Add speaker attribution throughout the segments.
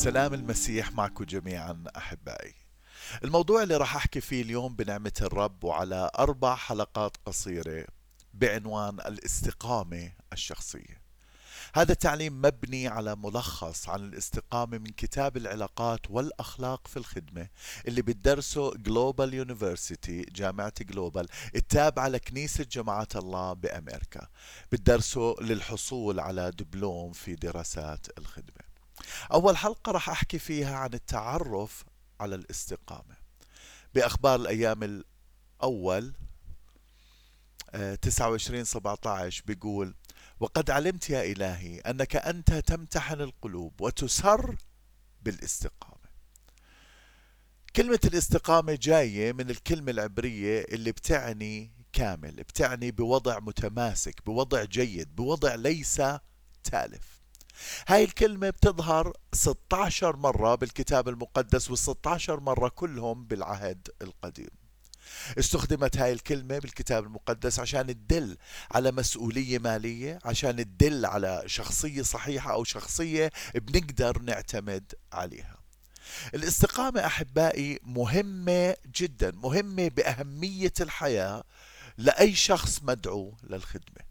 Speaker 1: سلام المسيح معكم جميعا أحبائي. الموضوع اللي راح أحكي فيه اليوم بنعمة الرب وعلى أربع حلقات قصيرة بعنوان الاستقامة الشخصية. هذا التعليم مبني على ملخص عن الاستقامة من كتاب العلاقات والأخلاق في الخدمة اللي بتدرسه Global University جامعة جلوبال التابعة لكنيسة جماعة الله بأمريكا. بتدرسه للحصول على دبلوم في دراسات الخدمة. أول حلقة راح أحكي فيها عن التعرف على الاستقامة. بأخبار الأيام الأول 29 17 بيقول وقد علمت يا إلهي أنك أنت تمتحن القلوب وتسر بالاستقامة. كلمة الاستقامة جاية من الكلمة العبرية اللي بتعني كامل بتعني بوضع متماسك بوضع جيد بوضع ليس تالف. هاي الكلمة بتظهر 16 مرة بالكتاب المقدس وال16 مرة كلهم بالعهد القديم. استخدمت هاي الكلمة بالكتاب المقدس عشان تدل على مسؤولية مالية عشان تدل على شخصية صحيحة أو شخصية بنقدر نعتمد عليها. الاستقامة أحبائي مهمة جدا مهمة بأهمية الحياة لأي شخص مدعو للخدمة.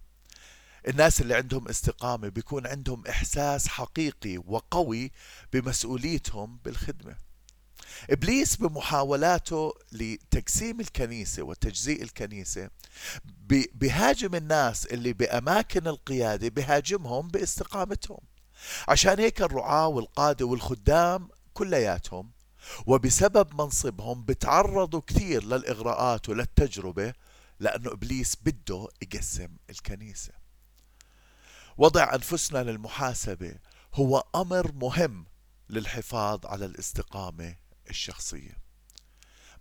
Speaker 1: الناس اللي عندهم استقامة بيكون عندهم إحساس حقيقي وقوي بمسؤوليتهم بالخدمة. إبليس بمحاولاته لتقسيم الكنيسة وتجزيء الكنيسة بهاجم الناس اللي بأماكن القيادة بهاجمهم باستقامتهم. عشان هيك الرعاة والقادة والخدام كلياتهم وبسبب منصبهم بتعرضوا كثير للإغراءات وللتجربة لأنه إبليس بده يقسم الكنيسة. وضع أنفسنا للمحاسبة. هو أمر مهم للحفاظ على الاستقامة الشخصية.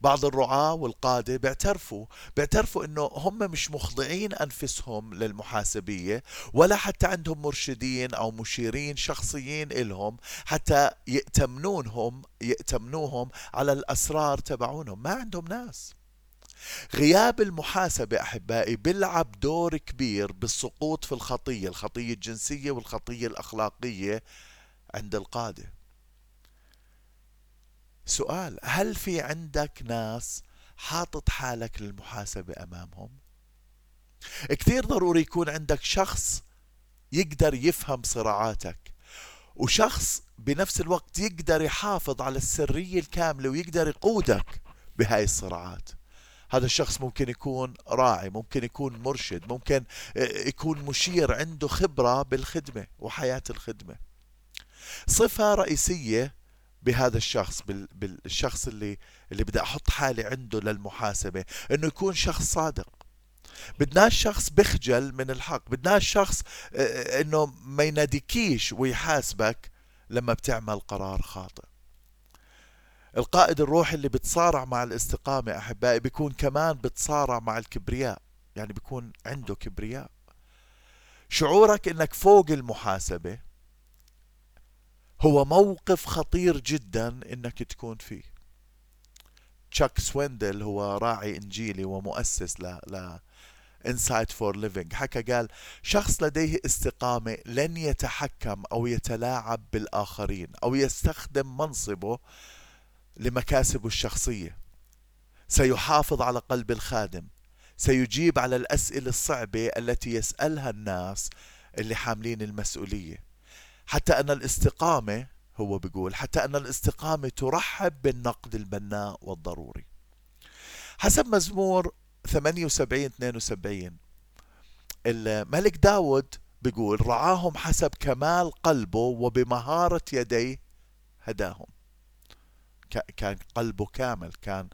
Speaker 1: بعض الرعاة والقادة بيعترفوا بيعترفوا إنه هم مش مخضعين أنفسهم للمحاسبية ولا حتى عندهم مرشدين أو مشيرين شخصيين إلهم حتى يأتمنونهم يأتمنوهم على الأسرار تبعونهم. ما عندهم ناس. غياب المحاسبة أحبائي بيلعب دور كبير بالسقوط في الخطية الخطية الجنسية والخطية الأخلاقية عند القادة. سؤال هل في عندك ناس حاطط حالك للمحاسبة أمامهم؟ كثير ضروري يكون عندك شخص يقدر يفهم صراعاتك وشخص بنفس الوقت يقدر يحافظ على السرية الكاملة ويقدر يقودك بهاي الصراعات. هذا الشخص ممكن يكون راعي ممكن يكون مرشد ممكن يكون مشير عنده خبرة بالخدمة وحياة الخدمة. صفة رئيسية بهذا الشخص بالشخص اللي اللي بدي أحط حالي عنده للمحاسبة إنه يكون شخص صادق. بدناش شخص بخجل من الحق بدناش شخص إنه ما يناديكيش ويحاسبك لما بتعمل قرار خاطئ. القائد الروحي اللي بتصارع مع الاستقامة أحبائي بيكون كمان بتصارع مع الكبرياء يعني بيكون عنده كبرياء. شعورك إنك فوق المحاسبة هو موقف خطير جدا إنك تكون فيه. تشاك سويندل هو راعي إنجيلي ومؤسس ل ل Insight for Living حكى قال شخص لديه استقامة لن يتحكم أو يتلاعب بالآخرين أو يستخدم منصبه لمكاسبه الشخصية. سيحافظ على قلب الخادم. سيجيب على الأسئلة الصعبة التي يسألها الناس اللي حاملين المسؤولية. حتى أن الاستقامة هو بيقول حتى أن الاستقامة ترحب بالنقد البناء والضروري. حسب مزمور 78 72 الملك داود بيقول رعاهم حسب كمال قلبه وبمهارة يديه هداهم. كان قلبه كامل كان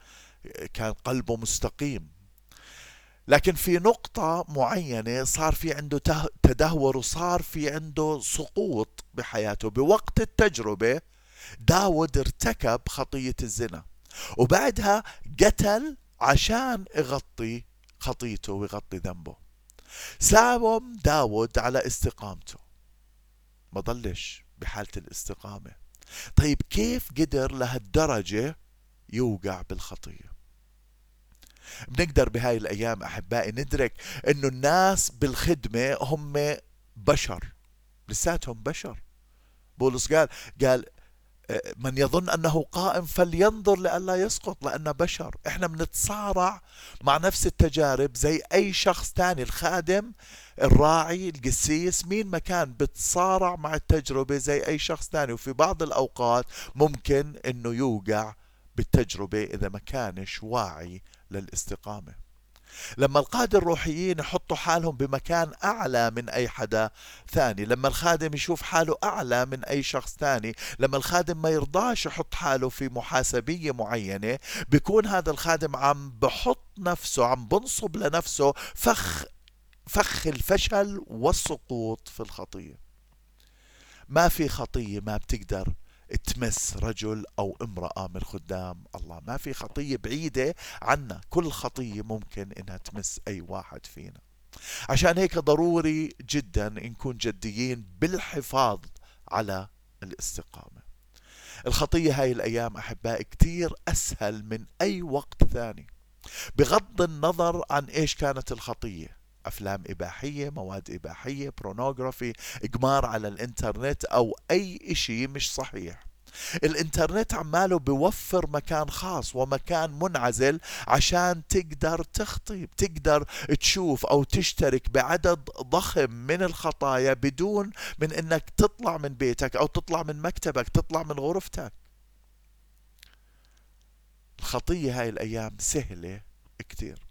Speaker 1: كان قلبه مستقيم. لكن في نقطة معينة صار في عنده تدهور وصار في عنده سقوط بحياته. بوقت التجربة داود ارتكب خطية الزنا وبعدها قتل عشان يغطي خطيته ويغطي ذنبه. ساوم داود على استقامته. ما ضلش بحالة الاستقامة. طيب كيف قدر لهالدرجة يوقع بالخطية بنقدر بهاي الأيام أحبائي ندرك أنه الناس بالخدمة هم بشر لساتهم بشر. بولس قال قال من يظن أنه قائم فلينظر لئلا يسقط لأنه بشر. إحنا بنتصارع مع نفس التجارب زي أي شخص تاني الخادم الراعي القسيس مين ما كان بتصارع مع التجربة زي أي شخص تاني. وفي بعض الأوقات ممكن أنه يوقع بالتجربة إذا ما كانش واعي للاستقامة. لما القادة الروحيين يحطوا حالهم بمكان أعلى من أي حدا ثاني لما الخادم يشوف حاله أعلى من أي شخص ثاني لما الخادم ما يرضاش يحط حاله في محاسبية معينة بيكون هذا الخادم عم بحط نفسه عم بنصب لنفسه فخ فخ الفشل والسقوط في الخطية. ما في خطية ما بتقدر. تمس رجل أو امرأة من خدام. الله ما في خطية بعيدة عنا. كل خطية ممكن إنها تمس أي واحد فينا. عشان هيك ضروري جدا نكون جديين بالحفاظ على الاستقامة. الخطية هاي الأيام أحبائي كتير أسهل من أي وقت ثاني. بغض النظر عن إيش كانت الخطية أفلام إباحية مواد إباحية برونوغرافي إقمار على الإنترنت أو أي إشي مش صحيح. الإنترنت عماله بوفر مكان خاص ومكان منعزل عشان تقدر تخطي تقدر تشوف أو تشترك بعدد ضخم من الخطايا بدون من إنك تطلع من بيتك أو تطلع من مكتبك تطلع من غرفتك. الخطية هاي الأيام سهلة كتير.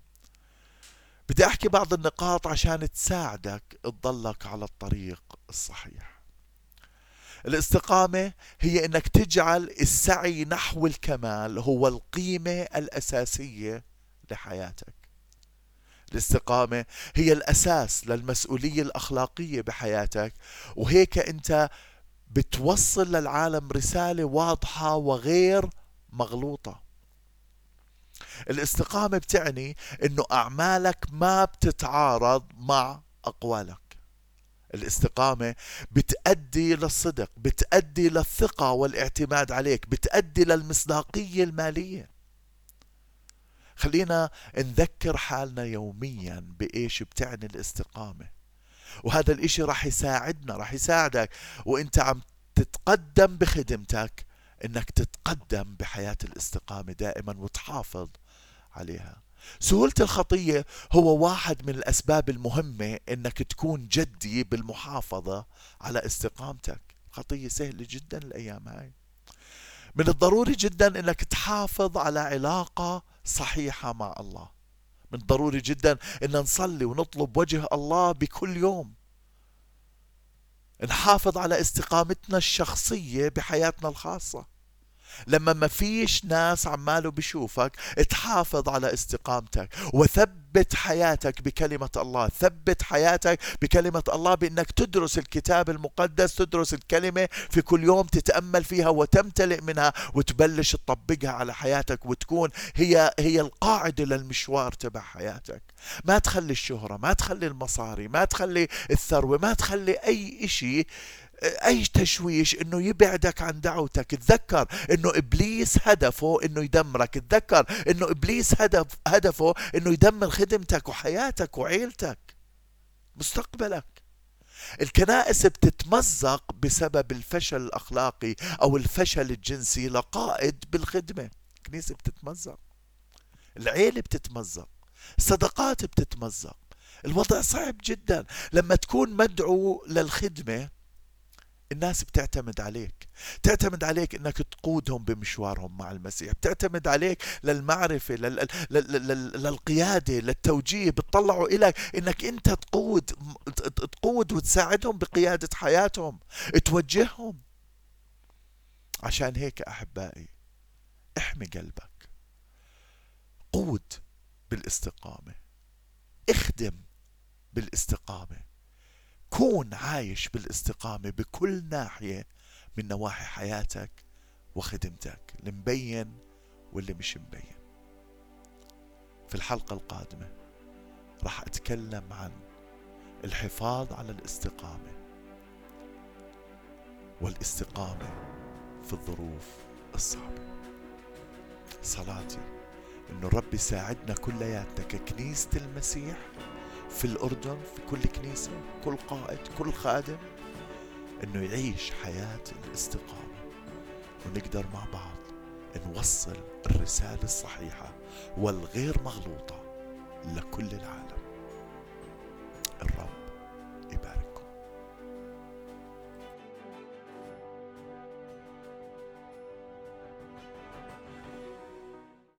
Speaker 1: بدي أحكي بعض النقاط عشان تساعدك تضلك على الطريق الصحيح. الاستقامة هي إنك تجعل السعي نحو الكمال هو القيمة الأساسية لحياتك. الاستقامة هي الأساس للمسؤولية الأخلاقية بحياتك وهيك أنت بتوصل للعالم رسالة واضحة وغير مغلوطة. الاستقامة بتعني إنه أعمالك ما بتتعارض مع أقوالك. الاستقامة بتأدي للصدق بتأدي للثقة والاعتماد عليك بتأدي للمصداقية المالية. خلينا نذكر حالنا يوميا بإيش بتعني الاستقامة. وهذا الإشي راح يساعدنا راح يساعدك. وإنت عم تتقدم بخدمتك إنك تتقدم بحياة الاستقامة دائما وتحافظ عليها. سهولة الخطية هو واحد من الأسباب المهمة أنك تكون جدي بالمحافظة على استقامتك. خطية سهلة جدا الأيام هاي. من الضروري جدا أنك تحافظ على علاقة صحيحة مع الله. من الضروري جدا أن نصلي ونطلب وجه الله بكل يوم. نحافظ على استقامتنا الشخصية بحياتنا الخاصة. لما ما فيش ناس عماله بشوفك تحافظ على استقامتك وثبت حياتك بكلمة الله. ثبت حياتك بكلمة الله بأنك تدرس الكتاب المقدس تدرس الكلمة في كل يوم تتأمل فيها وتمتلئ منها وتبلش تطبقها على حياتك وتكون هي هي القاعدة للمشوار تبع حياتك. ما تخلي الشهرة ما تخلي المصاري ما تخلي الثروة ما تخلي أي إشي أي تشويش إنه يبعدك عن دعوتك؟ تذكر إنه إبليس هدفه إنه يدمرك. تذكر إنه إبليس هدف هدفه إنه يدمر خدمتك وحياتك وعيلتك. مستقبلك. الكنائس بتتمزق بسبب الفشل الأخلاقي أو الفشل الجنسي لقائد بالخدمة. الكنيسة بتتمزق. العيلة بتتمزق. الصدقات بتتمزق. الوضع صعب جدا. لما تكون مدعو للخدمة الناس بتعتمد عليك. تعتمد عليك إنك تقودهم بمشوارهم مع المسيح. بتعتمد عليك للمعرفة لل... لل... لل... للقيادة للتوجيه بتطلعوا إليك إنك أنت تقود تقود وتساعدهم بقيادة حياتهم. توجههم. عشان هيك أحبائي احمي قلبك. قود بالاستقامة. اخدم بالاستقامة. كون عايش بالاستقامة بكل ناحية من نواحي حياتك وخدمتك المبين واللي مش مبين. في الحلقة القادمة راح أتكلم عن الحفاظ على الاستقامة والاستقامة في الظروف الصعبة. صلاتي. إنه الرب يساعدنا كلياتنا ككنيسة المسيح في الأردن في كل كنيسة كل قائد كل خادم أنه يعيش حياة الاستقامة. ونقدر مع بعض نوصل الرسالة الصحيحة والغير مغلوطة لكل العالم.